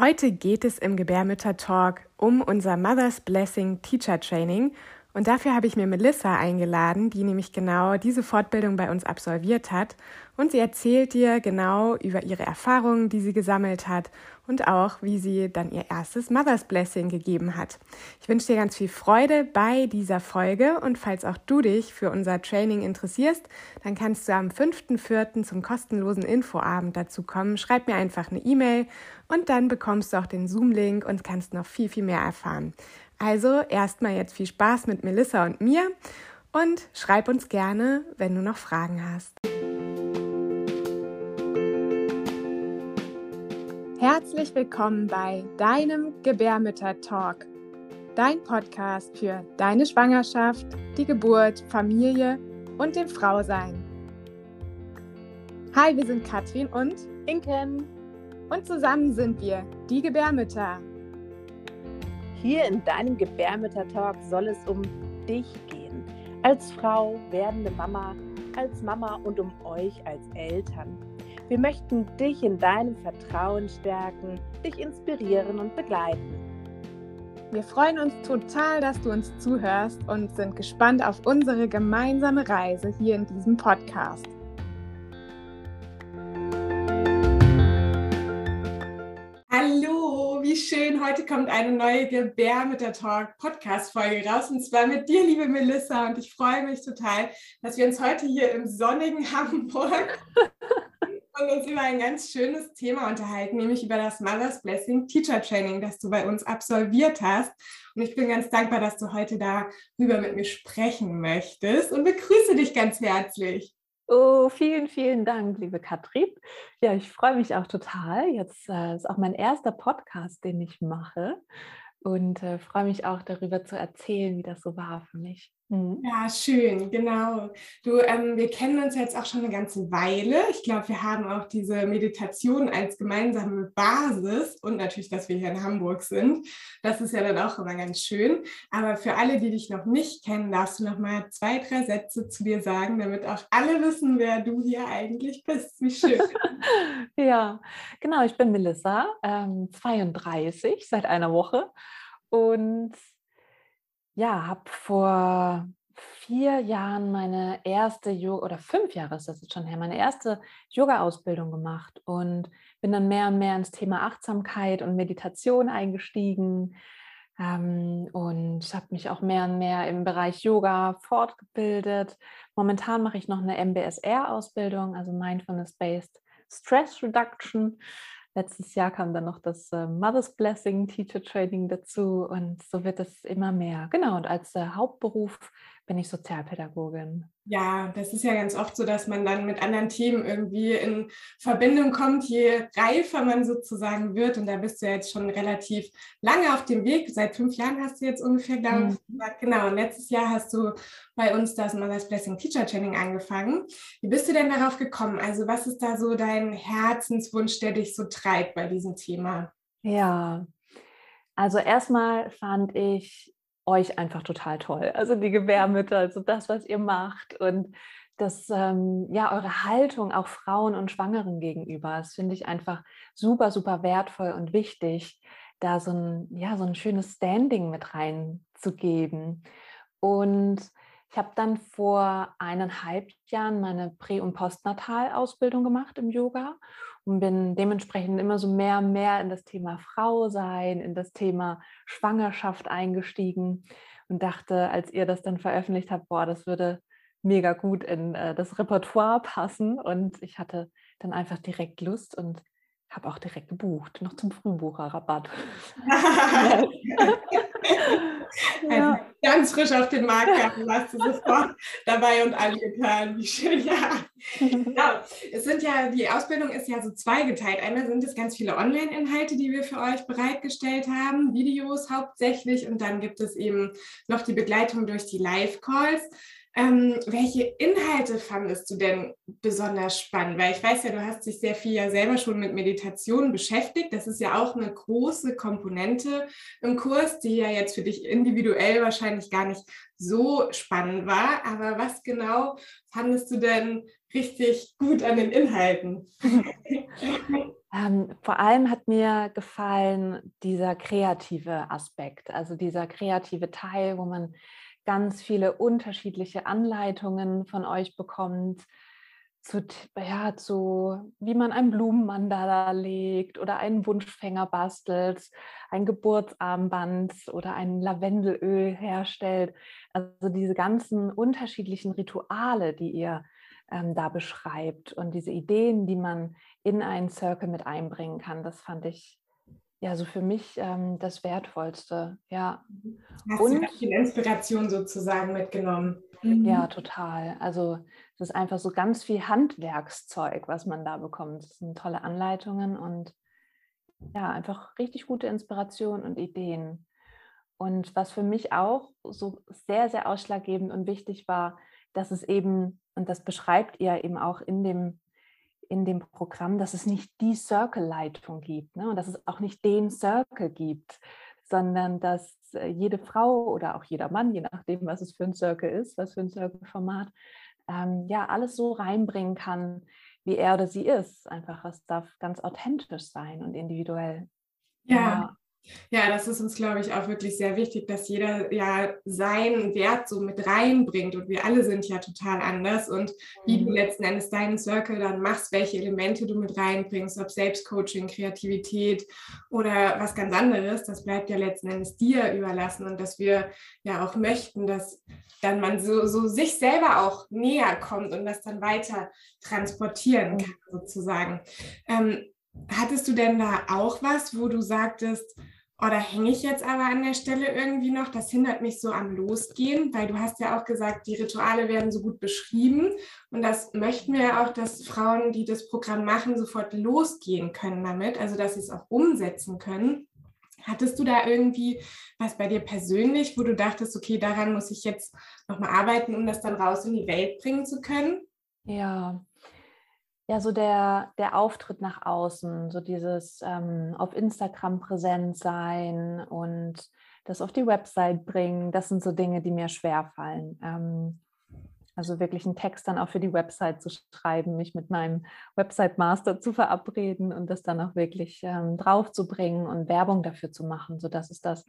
Heute geht es im Gebärmütter-Talk um unser Mother's Blessing Teacher Training. Und dafür habe ich mir Melissa eingeladen, die nämlich genau diese Fortbildung bei uns absolviert hat. Und sie erzählt dir genau über ihre Erfahrungen, die sie gesammelt hat und auch, wie sie dann ihr erstes Mother's Blessing gegeben hat. Ich wünsche dir ganz viel Freude bei dieser Folge und falls auch du dich für unser Training interessierst, dann kannst du am 5.4. zum kostenlosen Infoabend dazu kommen. Schreib mir einfach eine E-Mail und dann bekommst du auch den Zoom-Link und kannst noch viel, viel mehr erfahren. Also erstmal jetzt viel Spaß mit Melissa und mir und schreib uns gerne, wenn du noch Fragen hast. Herzlich willkommen bei deinem Gebärmütter-Talk, dein Podcast für deine Schwangerschaft, die Geburt, Familie und dem Frausein. Hi, wir sind Katrin und Inken und zusammen sind wir die Gebärmütter. Hier in deinem Gebärmütter-Talk soll es um dich gehen, als Frau, werdende Mama, als Mama und um euch als Eltern. Wir möchten dich in deinem Vertrauen stärken, dich inspirieren und begleiten. Wir freuen uns total, dass du uns zuhörst und sind gespannt auf unsere gemeinsame Reise hier in diesem Podcast. Hallo, wie schön. Heute kommt eine neue Gebärmütter-Talk Podcast-Folge raus und zwar mit dir, liebe Melissa. Und ich freue mich total, dass wir uns heute hier im sonnigen Hamburg und uns über ein ganz schönes Thema unterhalten, nämlich über das Mother's Blessing Teacher Training, das du bei uns absolviert hast. Und ich bin ganz dankbar, dass du heute darüber mit mir sprechen möchtest und begrüße dich ganz herzlich. Oh, vielen, vielen Dank, liebe Katrin. Ja, ich freue mich auch total. Jetzt äh, ist auch mein erster Podcast, den ich mache und äh, freue mich auch darüber zu erzählen, wie das so war für mich. Mhm. Ja, schön, genau. Du, ähm, wir kennen uns jetzt auch schon eine ganze Weile. Ich glaube, wir haben auch diese Meditation als gemeinsame Basis und natürlich, dass wir hier in Hamburg sind. Das ist ja dann auch immer ganz schön. Aber für alle, die dich noch nicht kennen, darfst du noch mal zwei, drei Sätze zu dir sagen, damit auch alle wissen, wer du hier eigentlich bist. Wie schön. ja, genau. Ich bin Melissa, ähm, 32 seit einer Woche und ja, habe vor vier Jahren meine erste Yoga, oder fünf Jahre ist das jetzt schon her, meine erste Yoga-Ausbildung gemacht und bin dann mehr und mehr ins Thema Achtsamkeit und Meditation eingestiegen ähm, und habe mich auch mehr und mehr im Bereich Yoga fortgebildet. Momentan mache ich noch eine MBSR-Ausbildung, also Mindfulness-Based Stress Reduction. Letztes Jahr kam dann noch das äh, Mother's Blessing Teacher Training dazu und so wird es immer mehr. Genau, und als äh, Hauptberuf bin ich Sozialpädagogin. Ja, das ist ja ganz oft so, dass man dann mit anderen Themen irgendwie in Verbindung kommt, je reifer man sozusagen wird. Und da bist du ja jetzt schon relativ lange auf dem Weg. Seit fünf Jahren hast du jetzt ungefähr, glaube ich, mhm. gesagt. Genau, und letztes Jahr hast du bei uns das Mother's Blessing Teacher Training angefangen. Wie bist du denn darauf gekommen? Also was ist da so dein Herzenswunsch, der dich so treibt bei diesem Thema? Ja, also erstmal fand ich euch einfach total toll. Also die Gebärmütter, also das, was ihr macht und das, ähm, ja, eure Haltung auch Frauen und Schwangeren gegenüber. Das finde ich einfach super, super wertvoll und wichtig, da so ein, ja, so ein schönes Standing mit reinzugeben. Und ich habe dann vor eineinhalb Jahren meine Prä- und Postnatal-Ausbildung gemacht im Yoga und bin dementsprechend immer so mehr und mehr in das Thema Frau sein, in das Thema Schwangerschaft eingestiegen und dachte, als ihr das dann veröffentlicht habt, boah, das würde mega gut in äh, das Repertoire passen und ich hatte dann einfach direkt Lust und habe auch direkt gebucht, noch zum Frühbucherrabatt. ja. Ganz frisch auf den Markt gehabt, warst du sofort dabei und angetan. Wie schön, ja. genau. Es sind ja, die Ausbildung ist ja so zweigeteilt. Einmal sind es ganz viele Online-Inhalte, die wir für euch bereitgestellt haben, Videos hauptsächlich, und dann gibt es eben noch die Begleitung durch die Live-Calls. Ähm, welche Inhalte fandest du denn besonders spannend? Weil ich weiß ja, du hast dich sehr viel ja selber schon mit Meditation beschäftigt. Das ist ja auch eine große Komponente im Kurs, die ja jetzt für dich individuell wahrscheinlich gar nicht so spannend war. Aber was genau fandest du denn richtig gut an den Inhalten? Ähm, vor allem hat mir gefallen dieser kreative Aspekt, also dieser kreative Teil, wo man ganz viele unterschiedliche Anleitungen von euch bekommt, zu, ja, zu wie man ein Blumenmandala legt oder einen Wunschfänger bastelt, ein Geburtsarmband oder ein Lavendelöl herstellt. Also diese ganzen unterschiedlichen Rituale, die ihr ähm, da beschreibt und diese Ideen, die man in einen Circle mit einbringen kann, das fand ich ja so für mich ähm, das Wertvollste. Ja. Hast und du viel Inspiration sozusagen mitgenommen? Ja, mhm. total. Also es ist einfach so ganz viel Handwerkszeug, was man da bekommt. Es sind tolle Anleitungen und ja, einfach richtig gute Inspiration und Ideen. Und was für mich auch so sehr, sehr ausschlaggebend und wichtig war, dass es eben, und das beschreibt ihr eben auch in dem, in dem Programm, dass es nicht die Circle-Leitung gibt ne? und dass es auch nicht den Circle gibt, sondern dass äh, jede Frau oder auch jeder Mann, je nachdem, was es für ein Circle ist, was für ein Circle-Format, ähm, ja, alles so reinbringen kann, wie er oder sie ist. Einfach, es darf ganz authentisch sein und individuell. Ja, ja. Ja, das ist uns, glaube ich, auch wirklich sehr wichtig, dass jeder ja seinen Wert so mit reinbringt. Und wir alle sind ja total anders. Und wie du mhm. letzten Endes deinen Circle dann machst, welche Elemente du mit reinbringst, ob Selbstcoaching, Kreativität oder was ganz anderes, das bleibt ja letzten Endes dir überlassen. Und dass wir ja auch möchten, dass dann man so, so sich selber auch näher kommt und das dann weiter transportieren kann, sozusagen. Ähm, hattest du denn da auch was, wo du sagtest, oder oh, hänge ich jetzt aber an der Stelle irgendwie noch? Das hindert mich so am Losgehen, weil du hast ja auch gesagt, die Rituale werden so gut beschrieben. Und das möchten wir ja auch, dass Frauen, die das Programm machen, sofort losgehen können damit, also dass sie es auch umsetzen können. Hattest du da irgendwie was bei dir persönlich, wo du dachtest, okay, daran muss ich jetzt nochmal arbeiten, um das dann raus in die Welt bringen zu können? Ja, ja, so der, der Auftritt nach außen, so dieses ähm, auf Instagram präsent sein und das auf die Website bringen, das sind so Dinge, die mir schwerfallen. Ähm, also wirklich einen Text dann auch für die Website zu schreiben, mich mit meinem Website-Master zu verabreden und das dann auch wirklich ähm, drauf zu bringen und Werbung dafür zu machen. So das ist das,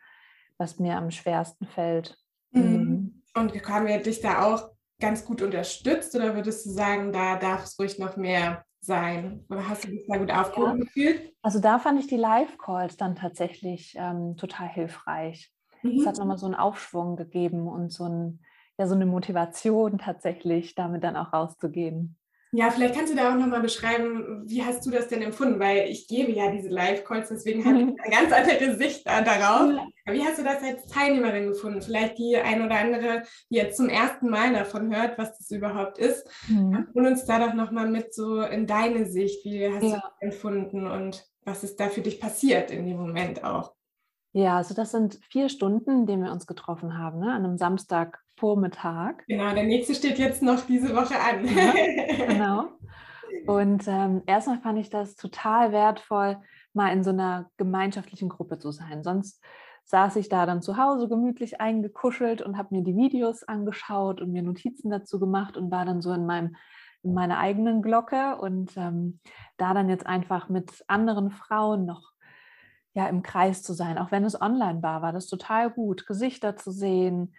was mir am schwersten fällt. Mhm. mhm. Und haben wir dich da auch ganz gut unterstützt oder würdest du sagen, da darf es ruhig noch mehr sein? Oder hast du dich da gut aufgehoben ja. gefühlt? Also da fand ich die Live-Calls dann tatsächlich ähm, total hilfreich. Mhm. Es hat nochmal so einen Aufschwung gegeben und so, ein, ja, so eine Motivation tatsächlich, damit dann auch rauszugehen. Ja, vielleicht kannst du da auch nochmal beschreiben, wie hast du das denn empfunden? Weil ich gebe ja diese Live-Calls, deswegen habe ich eine ganz andere Sicht darauf. Ja. Wie hast du das als Teilnehmerin gefunden? Vielleicht die ein oder andere, die jetzt zum ersten Mal davon hört, was das überhaupt ist. Mhm. Hol uns da doch nochmal mit so in deine Sicht. Wie hast ja. du das empfunden und was ist da für dich passiert in dem Moment auch? Ja, also das sind vier Stunden, in denen wir uns getroffen haben, ne? an einem Samstagvormittag. Genau, der nächste steht jetzt noch diese Woche an. Ja, genau. Und ähm, erstmal fand ich das total wertvoll, mal in so einer gemeinschaftlichen Gruppe zu sein. Sonst saß ich da dann zu Hause gemütlich eingekuschelt und habe mir die Videos angeschaut und mir Notizen dazu gemacht und war dann so in meinem in meiner eigenen Glocke und ähm, da dann jetzt einfach mit anderen Frauen noch ja im Kreis zu sein. Auch wenn es online war, war das total gut, Gesichter zu sehen,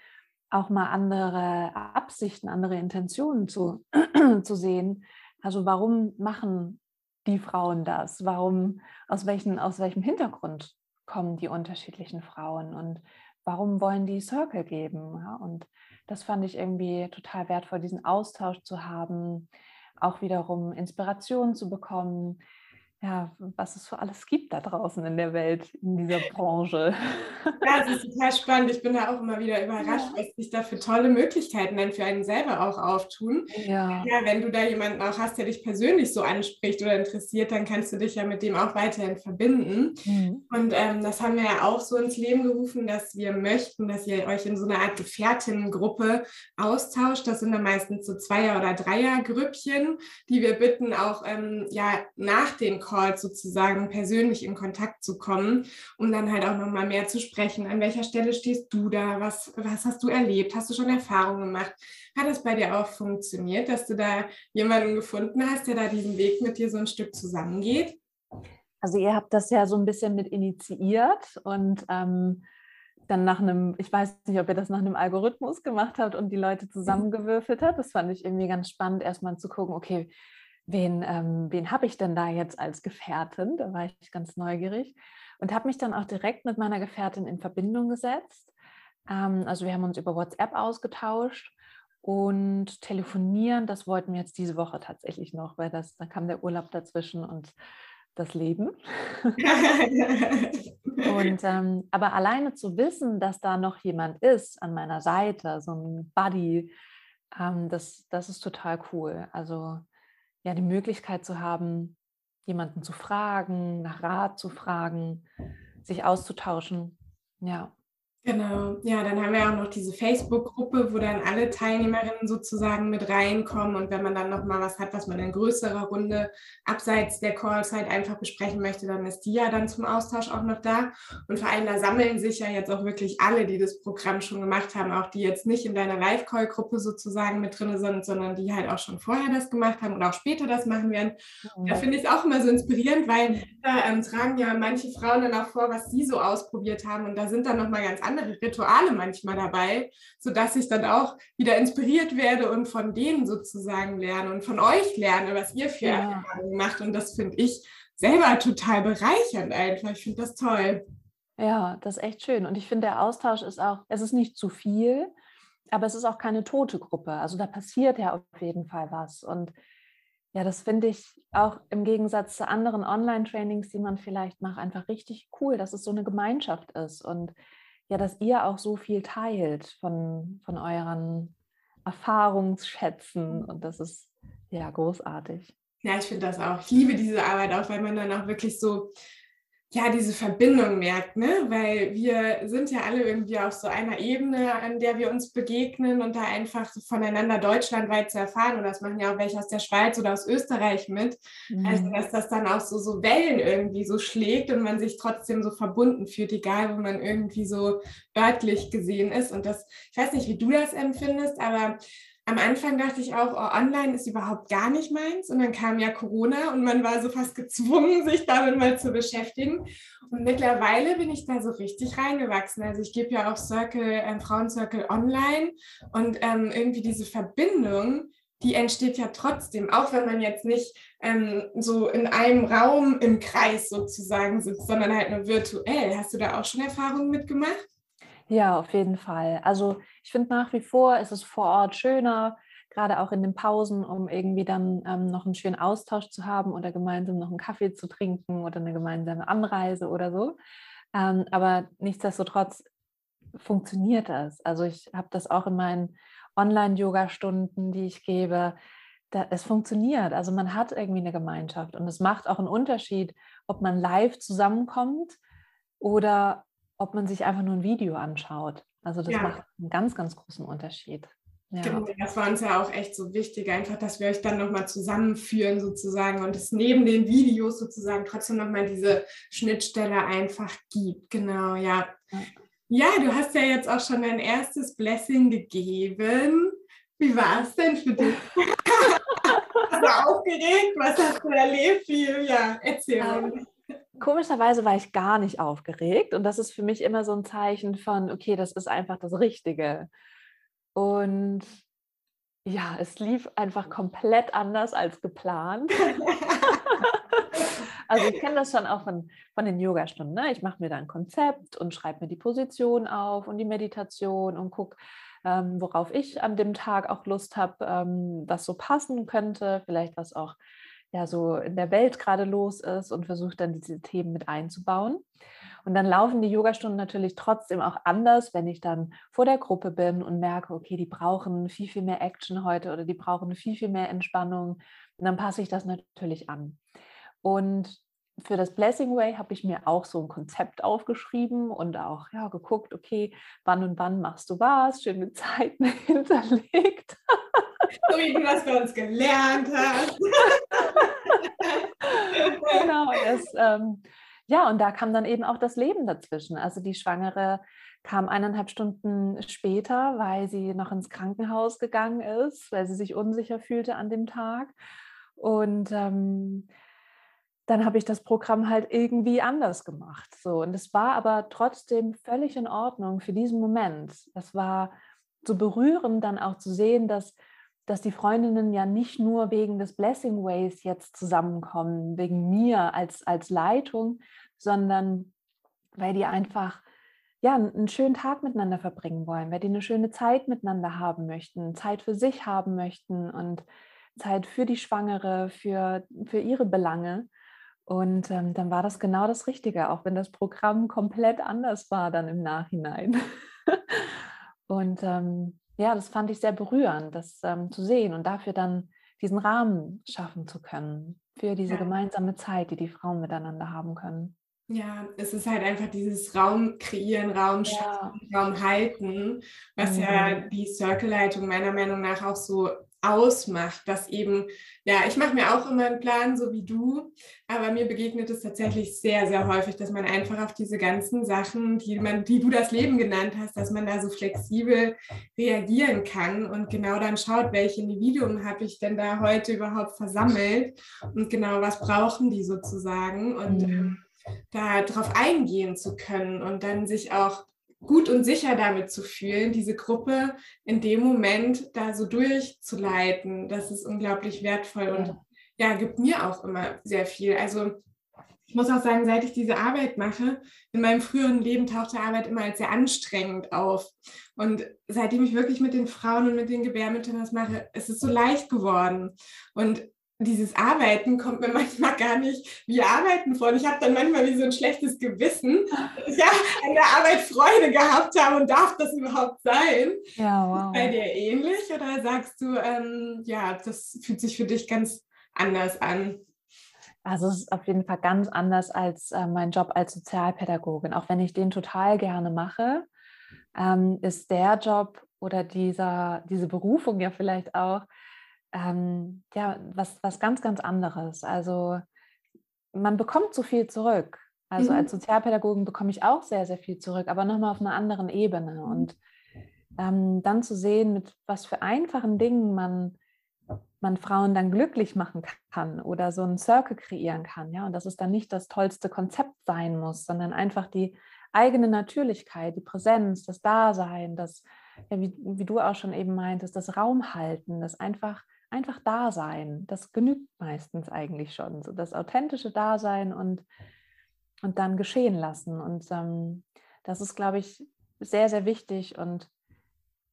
auch mal andere Absichten, andere Intentionen zu, zu sehen. Also warum machen die Frauen das? Warum, aus, welchen, aus welchem Hintergrund kommen die unterschiedlichen Frauen und warum wollen die Circle geben? Ja, und das fand ich irgendwie total wertvoll, diesen Austausch zu haben, auch wiederum Inspiration zu bekommen, ja, was es für alles gibt da draußen in der Welt, in dieser Branche. Ja, es ist total spannend. Ich bin da auch immer wieder überrascht, ja. was sich da für tolle Möglichkeiten dann für einen selber auch auftun. Ja. ja, wenn du da jemanden auch hast, der dich persönlich so anspricht oder interessiert, dann kannst du dich ja mit dem auch weiterhin verbinden. Mhm. Und ähm, das haben wir ja auch so ins Leben gerufen, dass wir möchten, dass ihr euch in so einer Art Gefährtinnengruppe austauscht. Das sind dann meistens so Zweier- oder Dreiergrüppchen, die wir bitten, auch ähm, ja nach dem Calls sozusagen persönlich in Kontakt zu kommen, um dann halt auch nochmal mehr zu sprechen. An welcher Stelle stehst du da? Was, was hast du erlebt? Hast du schon Erfahrungen gemacht? Hat es bei dir auch funktioniert, dass du da jemanden gefunden hast, der da diesen Weg mit dir so ein Stück zusammengeht? Also ihr habt das ja so ein bisschen mit initiiert und ähm, dann nach einem, ich weiß nicht, ob ihr das nach einem Algorithmus gemacht habt und die Leute mhm. zusammengewürfelt habt. Das fand ich irgendwie ganz spannend, erstmal zu gucken, okay, wen, ähm, wen habe ich denn da jetzt als Gefährtin? Da war ich ganz neugierig und habe mich dann auch direkt mit meiner Gefährtin in Verbindung gesetzt. Ähm, also wir haben uns über WhatsApp ausgetauscht und telefonieren, das wollten wir jetzt diese Woche tatsächlich noch, weil das, da kam der Urlaub dazwischen und das Leben. und ähm, aber alleine zu wissen, dass da noch jemand ist an meiner Seite, so ein Buddy, ähm, das, das ist total cool. Also ja, die Möglichkeit zu haben, jemanden zu fragen, nach Rat zu fragen, sich auszutauschen. Ja. Genau, ja, dann haben wir auch noch diese Facebook-Gruppe, wo dann alle Teilnehmerinnen sozusagen mit reinkommen. Und wenn man dann noch mal was hat, was man in größerer Runde abseits der Calls halt einfach besprechen möchte, dann ist die ja dann zum Austausch auch noch da. Und vor allem da sammeln sich ja jetzt auch wirklich alle, die das Programm schon gemacht haben, auch die jetzt nicht in deiner Live-Call-Gruppe sozusagen mit drin sind, sondern die halt auch schon vorher das gemacht haben und auch später das machen werden. Mhm. Da finde ich es auch immer so inspirierend, weil da ähm, tragen ja manche Frauen dann auch vor, was sie so ausprobiert haben. Und da sind dann noch mal ganz andere andere Rituale manchmal dabei, sodass ich dann auch wieder inspiriert werde und von denen sozusagen lerne und von euch lerne, was ihr für ja. Erfahrungen macht. Und das finde ich selber total bereichernd einfach. Ich finde das toll. Ja, das ist echt schön. Und ich finde, der Austausch ist auch, es ist nicht zu viel, aber es ist auch keine tote Gruppe. Also da passiert ja auf jeden Fall was. Und ja, das finde ich auch im Gegensatz zu anderen Online-Trainings, die man vielleicht macht, einfach richtig cool, dass es so eine Gemeinschaft ist. Und ja, dass ihr auch so viel teilt von, von euren Erfahrungsschätzen und das ist ja großartig. Ja, ich finde das auch. Ich liebe diese Arbeit auch, weil man dann auch wirklich so ja, diese Verbindung merkt, ne? Weil wir sind ja alle irgendwie auf so einer Ebene, an der wir uns begegnen und da einfach so voneinander deutschlandweit zu erfahren. Und das machen ja auch welche aus der Schweiz oder aus Österreich mit. Mhm. Also, dass das dann auch so, so Wellen irgendwie so schlägt und man sich trotzdem so verbunden fühlt, egal wo man irgendwie so örtlich gesehen ist. Und das, ich weiß nicht, wie du das empfindest, aber am Anfang dachte ich auch, oh, online ist überhaupt gar nicht meins. Und dann kam ja Corona und man war so fast gezwungen, sich damit mal zu beschäftigen. Und mittlerweile bin ich da so richtig reingewachsen. Also ich gebe ja auch Circle, äh, Frauencircle online und ähm, irgendwie diese Verbindung, die entsteht ja trotzdem, auch wenn man jetzt nicht ähm, so in einem Raum im Kreis sozusagen sitzt, sondern halt nur virtuell. Hast du da auch schon Erfahrungen mitgemacht? Ja, auf jeden Fall. Also ich finde nach wie vor ist es vor Ort schöner, gerade auch in den Pausen, um irgendwie dann ähm, noch einen schönen Austausch zu haben oder gemeinsam noch einen Kaffee zu trinken oder eine gemeinsame Anreise oder so. Ähm, aber nichtsdestotrotz funktioniert das. Also ich habe das auch in meinen Online-Yoga-Stunden, die ich gebe. Da, es funktioniert. Also man hat irgendwie eine Gemeinschaft und es macht auch einen Unterschied, ob man live zusammenkommt oder ob man sich einfach nur ein Video anschaut. Also das ja. macht einen ganz, ganz großen Unterschied. Ja. Genau, das war uns ja auch echt so wichtig, einfach, dass wir euch dann nochmal zusammenführen sozusagen und es neben den Videos sozusagen trotzdem nochmal diese Schnittstelle einfach gibt. Genau, ja. ja. Du hast ja jetzt auch schon dein erstes Blessing gegeben. Wie war es denn für dich? hast du aufgeregt? Was hast du erlebt? Wie, ja, erzähl mal. Komischerweise war ich gar nicht aufgeregt und das ist für mich immer so ein Zeichen von, okay, das ist einfach das Richtige. Und ja, es lief einfach komplett anders als geplant. also ich kenne das schon auch von, von den Yogastunden. Ne? Ich mache mir da ein Konzept und schreibe mir die Position auf und die Meditation und gucke, ähm, worauf ich an dem Tag auch Lust habe, ähm, was so passen könnte, vielleicht was auch ja so in der Welt gerade los ist und versucht dann diese Themen mit einzubauen. Und dann laufen die Yogastunden natürlich trotzdem auch anders, wenn ich dann vor der Gruppe bin und merke, okay, die brauchen viel, viel mehr Action heute oder die brauchen viel, viel mehr Entspannung. Und dann passe ich das natürlich an. Und für das Blessing Way habe ich mir auch so ein Konzept aufgeschrieben und auch ja, geguckt, okay, wann und wann machst du was, schön mit Zeiten hinterlegt. So wie du das bei uns gelernt hast. genau, das, ähm, ja, und da kam dann eben auch das Leben dazwischen. Also die Schwangere kam eineinhalb Stunden später, weil sie noch ins Krankenhaus gegangen ist, weil sie sich unsicher fühlte an dem Tag. Und ähm, dann habe ich das Programm halt irgendwie anders gemacht. So. Und es war aber trotzdem völlig in Ordnung für diesen Moment. Es war so berührend, dann auch zu sehen, dass, dass die Freundinnen ja nicht nur wegen des Blessing Ways jetzt zusammenkommen, wegen mir als, als Leitung, sondern weil die einfach ja, einen schönen Tag miteinander verbringen wollen, weil die eine schöne Zeit miteinander haben möchten, Zeit für sich haben möchten und Zeit für die Schwangere, für, für ihre Belange. Und ähm, dann war das genau das Richtige, auch wenn das Programm komplett anders war dann im Nachhinein. und ähm, ja, das fand ich sehr berührend, das ähm, zu sehen und dafür dann diesen Rahmen schaffen zu können für diese ja. gemeinsame Zeit, die die Frauen miteinander haben können. Ja, es ist halt einfach dieses Raum kreieren, Raum schaffen, ja. Raum halten, was mhm. ja die Circle-Leitung meiner Meinung nach auch so ausmacht, dass eben, ja, ich mache mir auch immer einen Plan, so wie du, aber mir begegnet es tatsächlich sehr, sehr häufig, dass man einfach auf diese ganzen Sachen, die man, die du das Leben genannt hast, dass man da so flexibel reagieren kann und genau dann schaut, welche Individuen habe ich denn da heute überhaupt versammelt und genau was brauchen die sozusagen und mhm. ähm, darauf eingehen zu können und dann sich auch gut und sicher damit zu fühlen, diese Gruppe in dem Moment da so durchzuleiten. Das ist unglaublich wertvoll und ja, gibt mir auch immer sehr viel. Also ich muss auch sagen, seit ich diese Arbeit mache, in meinem früheren Leben tauchte Arbeit immer als sehr anstrengend auf. Und seitdem ich wirklich mit den Frauen und mit den Gebärmüttern das mache, ist es so leicht geworden. Und dieses Arbeiten kommt mir manchmal gar nicht wie Arbeiten vor. Und ich habe dann manchmal wie so ein schlechtes Gewissen, dass ich ja an der Arbeit Freude gehabt habe und darf das überhaupt sein? Ja, wow. Bei dir ähnlich oder sagst du, ähm, ja, das fühlt sich für dich ganz anders an? Also es ist auf jeden Fall ganz anders als äh, mein Job als Sozialpädagogin. Auch wenn ich den total gerne mache, ähm, ist der Job oder dieser, diese Berufung ja vielleicht auch ähm, ja, was, was ganz, ganz anderes. Also man bekommt so viel zurück. Also mhm. als Sozialpädagogin bekomme ich auch sehr, sehr viel zurück, aber nochmal auf einer anderen Ebene. Mhm. Und ähm, dann zu sehen, mit was für einfachen Dingen man, man Frauen dann glücklich machen kann oder so einen Circle kreieren kann. Ja? Und dass es dann nicht das tollste Konzept sein muss, sondern einfach die eigene Natürlichkeit, die Präsenz, das Dasein, das, ja, wie, wie du auch schon eben meintest, das Raumhalten, das einfach einfach Dasein, das genügt meistens eigentlich schon. So das authentische Dasein und, und dann geschehen lassen. Und ähm, das ist, glaube ich, sehr, sehr wichtig und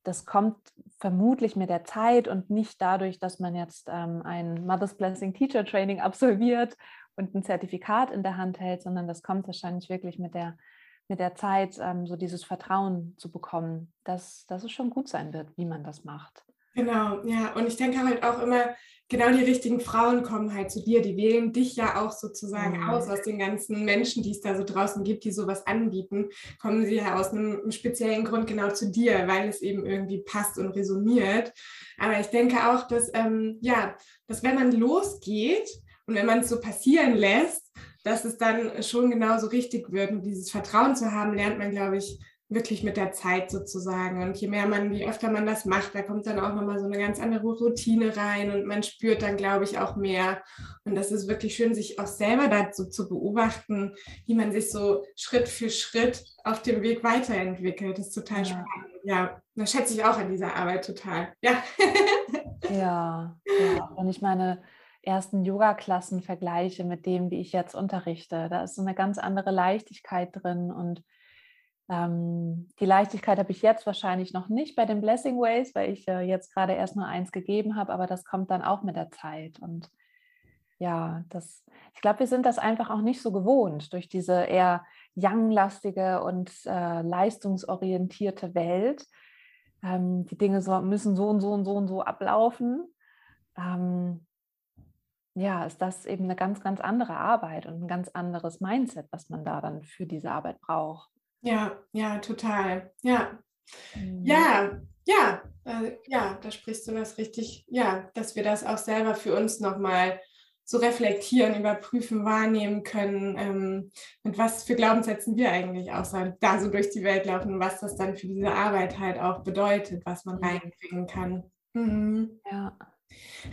das kommt vermutlich mit der Zeit und nicht dadurch, dass man jetzt ähm, ein Mother's Blessing Teacher Training absolviert und ein Zertifikat in der Hand hält, sondern das kommt wahrscheinlich wirklich mit der, mit der Zeit, ähm, so dieses Vertrauen zu bekommen, dass, dass es schon gut sein wird, wie man das macht. Genau, ja. Und ich denke halt auch immer, genau die richtigen Frauen kommen halt zu dir. Die wählen dich ja auch sozusagen mhm. aus aus den ganzen Menschen, die es da so draußen gibt, die sowas anbieten. Kommen sie ja aus einem speziellen Grund genau zu dir, weil es eben irgendwie passt und resoniert. Aber ich denke auch, dass, ähm, ja, dass wenn man losgeht und wenn man es so passieren lässt, dass es dann schon genauso richtig wird. Und dieses Vertrauen zu haben, lernt man, glaube ich, wirklich mit der Zeit sozusagen. Und je mehr man, je öfter man das macht, da kommt dann auch nochmal so eine ganz andere Routine rein und man spürt dann, glaube ich, auch mehr. Und das ist wirklich schön, sich auch selber dazu zu beobachten, wie man sich so Schritt für Schritt auf dem Weg weiterentwickelt. Das ist total ja. spannend. Ja, das schätze ich auch an dieser Arbeit total. Ja. ja, ja. Und ich meine, ersten Yoga-Klassen vergleiche mit dem, wie ich jetzt unterrichte, da ist so eine ganz andere Leichtigkeit drin und ähm, die Leichtigkeit habe ich jetzt wahrscheinlich noch nicht bei den Blessing Ways, weil ich äh, jetzt gerade erst nur eins gegeben habe, aber das kommt dann auch mit der Zeit. Und ja, das, ich glaube, wir sind das einfach auch nicht so gewohnt durch diese eher young-lastige und äh, leistungsorientierte Welt. Ähm, die Dinge so, müssen so und so und so und so ablaufen. Ähm, ja, ist das eben eine ganz, ganz andere Arbeit und ein ganz anderes Mindset, was man da dann für diese Arbeit braucht. Ja, ja, total. Ja. Mhm. Ja, ja, äh, ja, da sprichst du das richtig, ja, dass wir das auch selber für uns nochmal so reflektieren, überprüfen, wahrnehmen können, ähm, mit was für Glaubenssätzen wir eigentlich auch so, da so durch die Welt laufen, was das dann für diese Arbeit halt auch bedeutet, was man reinbringen kann. Mhm.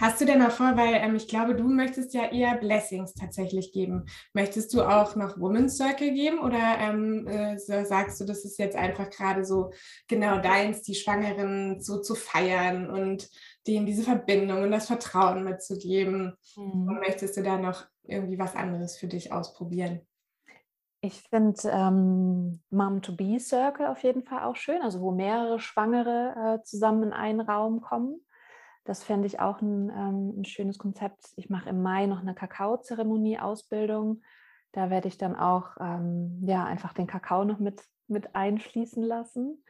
Hast du denn noch vor, weil ähm, ich glaube, du möchtest ja eher Blessings tatsächlich geben. Möchtest du auch noch Women's Circle geben oder ähm, äh, sagst du, das ist jetzt einfach gerade so genau deins, die Schwangeren so zu feiern und denen diese Verbindung und das Vertrauen mitzugeben? Mhm. Und möchtest du da noch irgendwie was anderes für dich ausprobieren? Ich finde ähm, Mom-to-Be-Circle auf jeden Fall auch schön, also wo mehrere Schwangere äh, zusammen in einen Raum kommen. Das fände ich auch ein, ähm, ein schönes Konzept. Ich mache im Mai noch eine Kakaozeremonie-Ausbildung. Da werde ich dann auch ähm, ja, einfach den Kakao noch mit, mit einschließen lassen.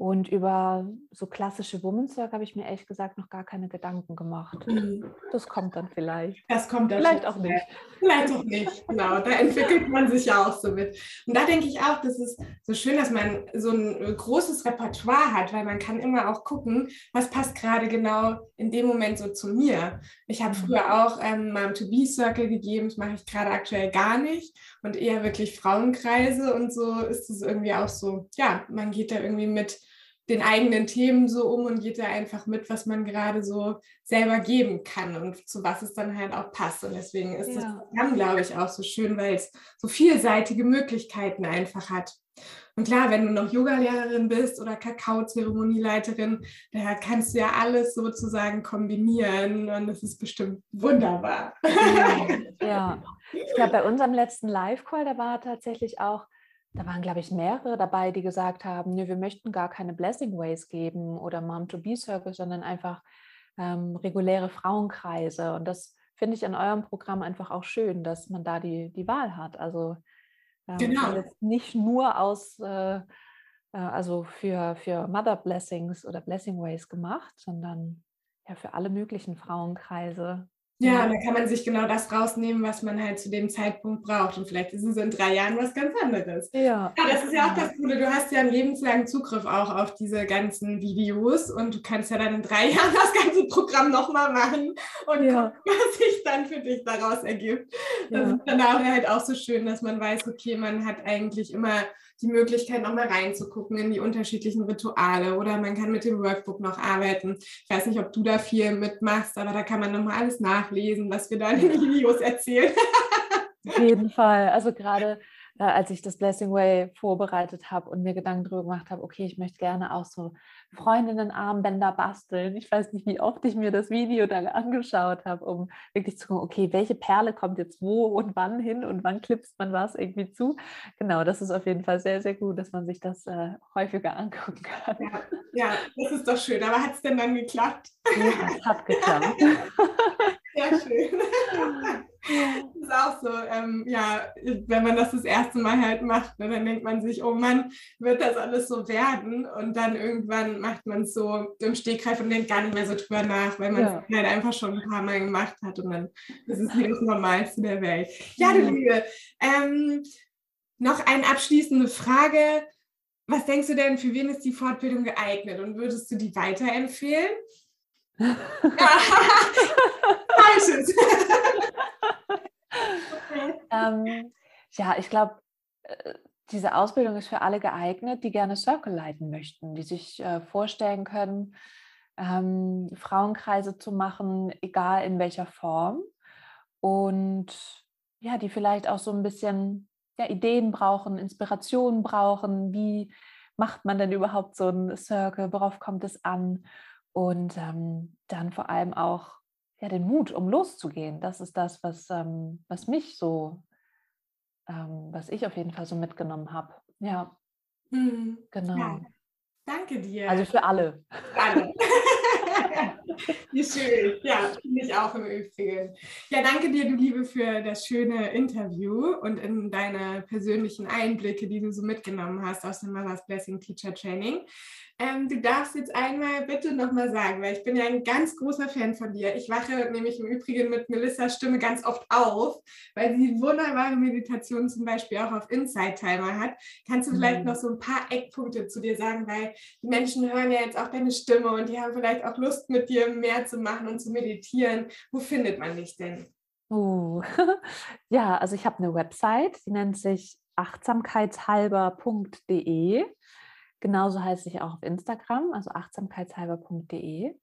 Und über so klassische Women's Work habe ich mir ehrlich gesagt noch gar keine Gedanken gemacht. Mhm. Das kommt dann vielleicht. Das kommt dann vielleicht auch nicht. Vielleicht auch nicht, genau. Da entwickelt man sich ja auch so mit. Und da denke ich auch, das ist so schön, dass man so ein großes Repertoire hat, weil man kann immer auch gucken, was passt gerade genau in dem Moment so zu mir. Ich habe mhm. früher auch ähm, mal To-Be-Circle gegeben, das mache ich gerade aktuell gar nicht und eher wirklich Frauenkreise und so ist es irgendwie auch so, ja, man geht da irgendwie mit den eigenen Themen so um und geht da einfach mit, was man gerade so selber geben kann und zu was es dann halt auch passt. Und deswegen ist ja. das Programm, glaube ich, auch so schön, weil es so vielseitige Möglichkeiten einfach hat. Und klar, wenn du noch Yogalehrerin bist oder Kakao-Zeremonieleiterin, da kannst du ja alles sozusagen kombinieren und das ist bestimmt wunderbar. Ja, ja. ich glaube, bei unserem letzten Live-Call, da war tatsächlich auch da waren, glaube ich, mehrere dabei, die gesagt haben, nee, wir möchten gar keine Blessing Ways geben oder Mom-to-Be-Circle, sondern einfach ähm, reguläre Frauenkreise. Und das finde ich an eurem Programm einfach auch schön, dass man da die, die Wahl hat. Also ähm, genau. nicht nur aus, äh, äh, also für, für Mother Blessings oder Blessing Ways gemacht, sondern ja für alle möglichen Frauenkreise. Ja, da kann man sich genau das rausnehmen, was man halt zu dem Zeitpunkt braucht. Und vielleicht ist es in drei Jahren was ganz anderes. Ja, ja das ist ja auch das Coole. Du hast ja einen lebenslangen Zugriff auch auf diese ganzen Videos und du kannst ja dann in drei Jahren das ganze Programm nochmal machen und ja. gucken, was sich dann für dich daraus ergibt. Das ja. ist dann auch halt auch so schön, dass man weiß, okay, man hat eigentlich immer die Möglichkeit, nochmal reinzugucken in die unterschiedlichen Rituale oder man kann mit dem Workbook noch arbeiten. Ich weiß nicht, ob du da viel mitmachst, aber da kann man nochmal alles nachlesen, was wir da in den Videos erzählen. Auf jeden Fall. Also gerade als ich das Blessing Way vorbereitet habe und mir Gedanken darüber gemacht habe, okay, ich möchte gerne auch so Freundinnenarmbänder basteln. Ich weiß nicht, wie oft ich mir das Video dann angeschaut habe, um wirklich zu gucken, okay, welche Perle kommt jetzt wo und wann hin und wann klipst man was irgendwie zu. Genau, das ist auf jeden Fall sehr, sehr gut, dass man sich das äh, häufiger angucken kann. Ja, ja, das ist doch schön. Aber hat es denn dann geklappt? Ja, es hat geklappt. Sehr schön. Das ist auch so, ähm, ja, wenn man das das erste Mal halt macht, ne, dann denkt man sich, oh Mann, wird das alles so werden? Und dann irgendwann macht man es so im Stegreif und denkt gar nicht mehr so drüber nach, weil man es ja. halt einfach schon ein paar Mal gemacht hat und dann ist es wie das Normalste der Welt. Ja, du Liebe, ähm, noch eine abschließende Frage. Was denkst du denn, für wen ist die Fortbildung geeignet und würdest du die weiterempfehlen? Falsches. ähm, ja, ich glaube, äh, diese Ausbildung ist für alle geeignet, die gerne Circle leiten möchten, die sich äh, vorstellen können, ähm, Frauenkreise zu machen, egal in welcher Form. Und ja, die vielleicht auch so ein bisschen ja, Ideen brauchen, Inspirationen brauchen. Wie macht man denn überhaupt so einen Circle? Worauf kommt es an? Und ähm, dann vor allem auch ja, den Mut, um loszugehen. Das ist das, was, ähm, was mich so, ähm, was ich auf jeden Fall so mitgenommen habe. Ja, mhm. genau. Ja. Danke dir. Also für alle. Für alle. Wie schön. Ja, finde ich auch im Übrigen. Ja, danke dir, du Liebe, für das schöne Interview und in deine persönlichen Einblicke, die du so mitgenommen hast aus dem Mother's Blessing Teacher Training. Ähm, du darfst jetzt einmal bitte nochmal sagen, weil ich bin ja ein ganz großer Fan von dir. Ich wache nämlich im Übrigen mit Melissas Stimme ganz oft auf, weil sie wunderbare Meditationen zum Beispiel auch auf Inside Timer hat. Kannst du vielleicht mhm. noch so ein paar Eckpunkte zu dir sagen, weil die Menschen hören ja jetzt auch deine Stimme und die haben vielleicht auch Lust mit dir mehr zu machen und zu meditieren. Wo findet man dich denn? Uh, ja, also ich habe eine Website, die nennt sich achtsamkeitshalber.de. Genauso heiße ich auch auf Instagram, also achtsamkeitshalber.de.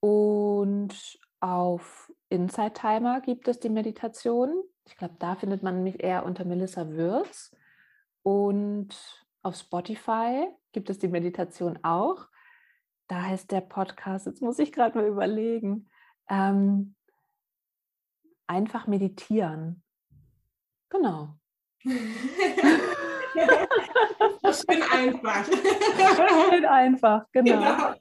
Und auf Inside Timer gibt es die Meditation. Ich glaube, da findet man mich eher unter Melissa Würz. Und auf Spotify gibt es die Meditation auch. Da heißt der Podcast, jetzt muss ich gerade mal überlegen, ähm, einfach meditieren. Genau. Schön einfach. Schön einfach, genau. genau.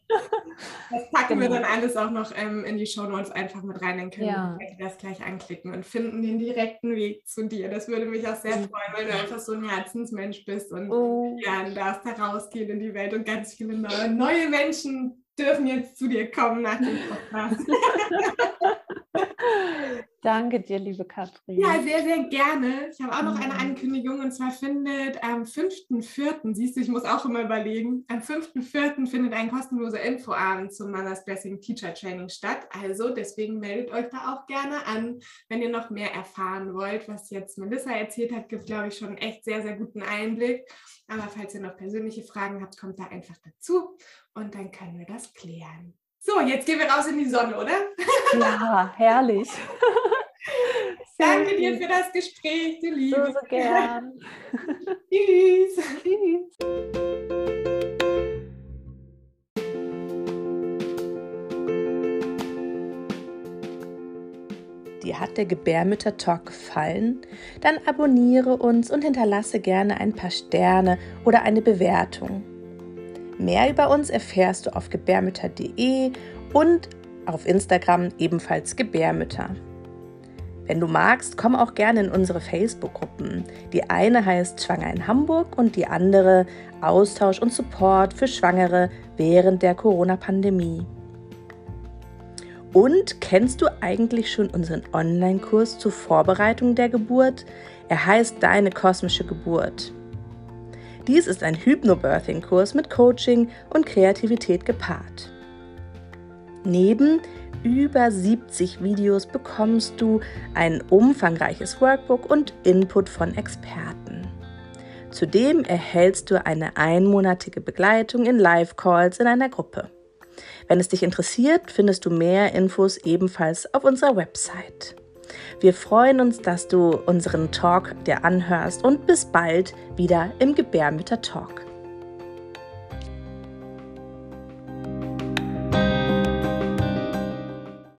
Das packen genau. wir dann alles auch noch ähm, in die Show Notes einfach mit rein. Dann können ja. wir das gleich anklicken und finden den direkten Weg zu dir. Das würde mich auch sehr freuen, weil du einfach so ein Herzensmensch bist und oh. ja, du darfst da rausgehen in die Welt und ganz viele neue, neue Menschen dürfen jetzt zu dir kommen nach dem Podcast. Danke dir, liebe Katrin. Ja, sehr, sehr gerne. Ich habe auch noch eine. Ankündigung und zwar findet am 5.4., siehst du, ich muss auch immer überlegen, am 5.4. findet ein kostenloser Infoabend zum Mother's Blessing Teacher Training statt. Also deswegen meldet euch da auch gerne an, wenn ihr noch mehr erfahren wollt. Was jetzt Melissa erzählt hat, gibt, glaube ich, schon echt sehr, sehr guten Einblick. Aber falls ihr noch persönliche Fragen habt, kommt da einfach dazu und dann können wir das klären. So, jetzt gehen wir raus in die Sonne, oder? Ja, herrlich. Danke dir für das Gespräch, du Liebe. So, so gern. Tschüss. Tschüss. Dir hat der Gebärmütter-Talk gefallen? Dann abonniere uns und hinterlasse gerne ein paar Sterne oder eine Bewertung. Mehr über uns erfährst du auf gebärmütter.de und auf Instagram ebenfalls Gebärmütter. Wenn du magst, komm auch gerne in unsere Facebook-Gruppen. Die eine heißt Schwanger in Hamburg und die andere Austausch und Support für Schwangere während der Corona-Pandemie. Und kennst du eigentlich schon unseren Online-Kurs zur Vorbereitung der Geburt? Er heißt Deine kosmische Geburt. Dies ist ein Hypnobirthing-Kurs mit Coaching und Kreativität gepaart. Neben über 70 Videos bekommst du ein umfangreiches Workbook und Input von Experten. Zudem erhältst du eine einmonatige Begleitung in Live-Calls in einer Gruppe. Wenn es dich interessiert, findest du mehr Infos ebenfalls auf unserer Website. Wir freuen uns, dass du unseren Talk dir anhörst und bis bald wieder im Gebärmütter Talk.